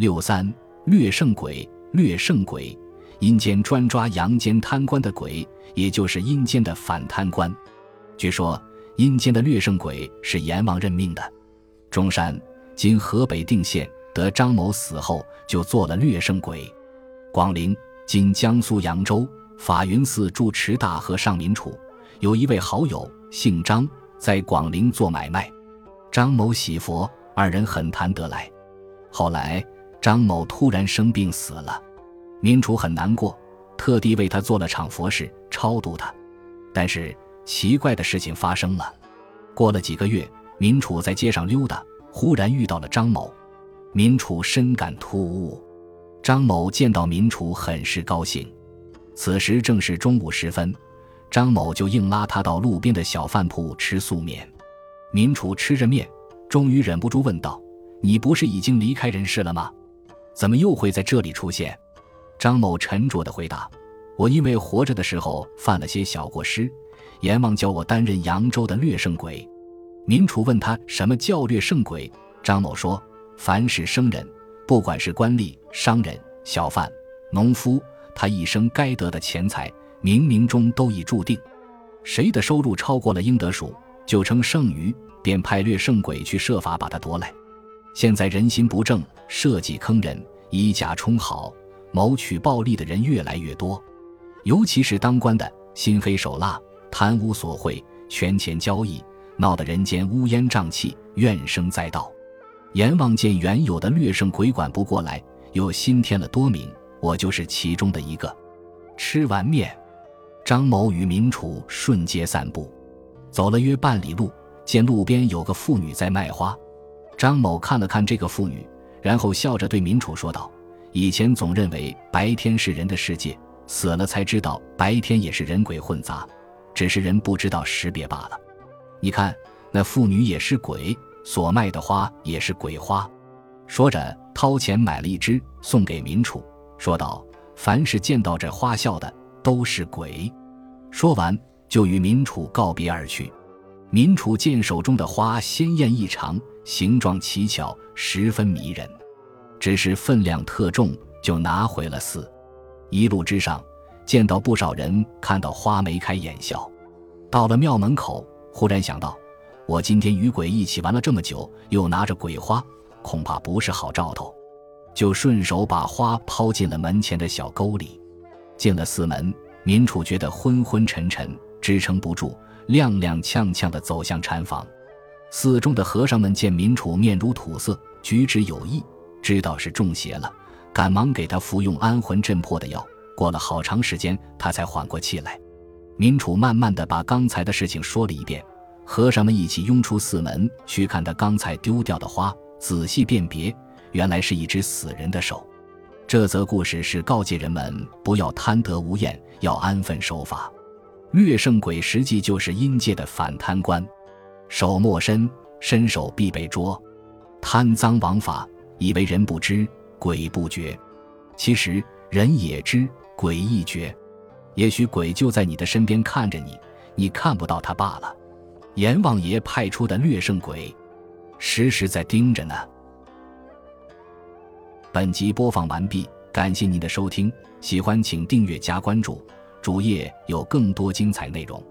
六三掠圣鬼，掠圣鬼，阴间专抓阳间贪官的鬼，也就是阴间的反贪官。据说阴间的掠圣鬼是阎王任命的。中山（今河北定县）得张某死后，就做了掠圣鬼。广陵（今江苏扬州）法云寺住持大和尚民楚，有一位好友姓张，在广陵做买卖。张某喜佛，二人很谈得来。后来张某突然生病死了，民楚很难过，特地为他做了场佛事，超度他。但是奇怪的事情发生了。过了几个月，民楚在街上溜达，忽然遇到了张某。民楚深感突兀，张某见到民楚很是高兴。此时正是中午时分，张某就硬拉他到路边的小饭铺吃素面。民楚吃着面，终于忍不住问道：“你不是已经离开人世了吗？怎么又会在这里出现？”张某沉着地回答：“我因为活着的时候犯了些小过失，阎王叫我担任扬州的掠圣鬼。”民楚问他什么叫掠圣鬼，张某说：“凡是生人，不管是官吏、商人、小贩、农夫，他一生该得的钱财，冥冥中都已注定，谁的收入超过了应得数。”就称剩余，便派掠圣鬼去设法把他夺来。现在人心不正，设计坑人、以假充好、谋取暴利的人越来越多，尤其是当官的，心黑手辣，贪污索贿、权钱交易，闹得人间乌烟瘴气，怨声载道。阎王见原有的掠圣鬼管不过来，又新添了多名，我就是其中的一个。吃完面，张某与民楚顺街散步。走了约半里路，见路边有个妇女在卖花。张某看了看这个妇女，然后笑着对民楚说道：“以前总认为白天是人的世界，死了才知道白天也是人鬼混杂，只是人不知道识别罢了。你看，那妇女也是鬼，所卖的花也是鬼花。”说着，掏钱买了一支送给民楚，说道：“凡是见到这花笑的，都是鬼。”说完。就与民楚告别而去。民楚见手中的花鲜艳异常，形状奇巧，十分迷人，只是分量特重，就拿回了寺。一路之上，见到不少人看到花眉开眼笑。到了庙门口，忽然想到，我今天与鬼一起玩了这么久，又拿着鬼花，恐怕不是好兆头，就顺手把花抛进了门前的小沟里。进了寺门，民楚觉得昏昏沉沉。支撑不住，踉踉跄跄地走向禅房。寺中的和尚们见民楚面如土色，举止有异，知道是中邪了，赶忙给他服用安魂镇魄的药。过了好长时间，他才缓过气来。民楚慢慢的把刚才的事情说了一遍。和尚们一起拥出寺门，去看他刚才丢掉的花，仔细辨别，原来是一只死人的手。这则故事是告诫人们不要贪得无厌，要安分守法。掠圣鬼实际就是阴界的反贪官，手莫伸，伸手必被捉。贪赃枉法，以为人不知，鬼不觉。其实人也知，鬼亦觉。也许鬼就在你的身边看着你，你看不到他罢了。阎王爷派出的略胜鬼，时时在盯着呢。本集播放完毕，感谢您的收听，喜欢请订阅加关注。主页有更多精彩内容。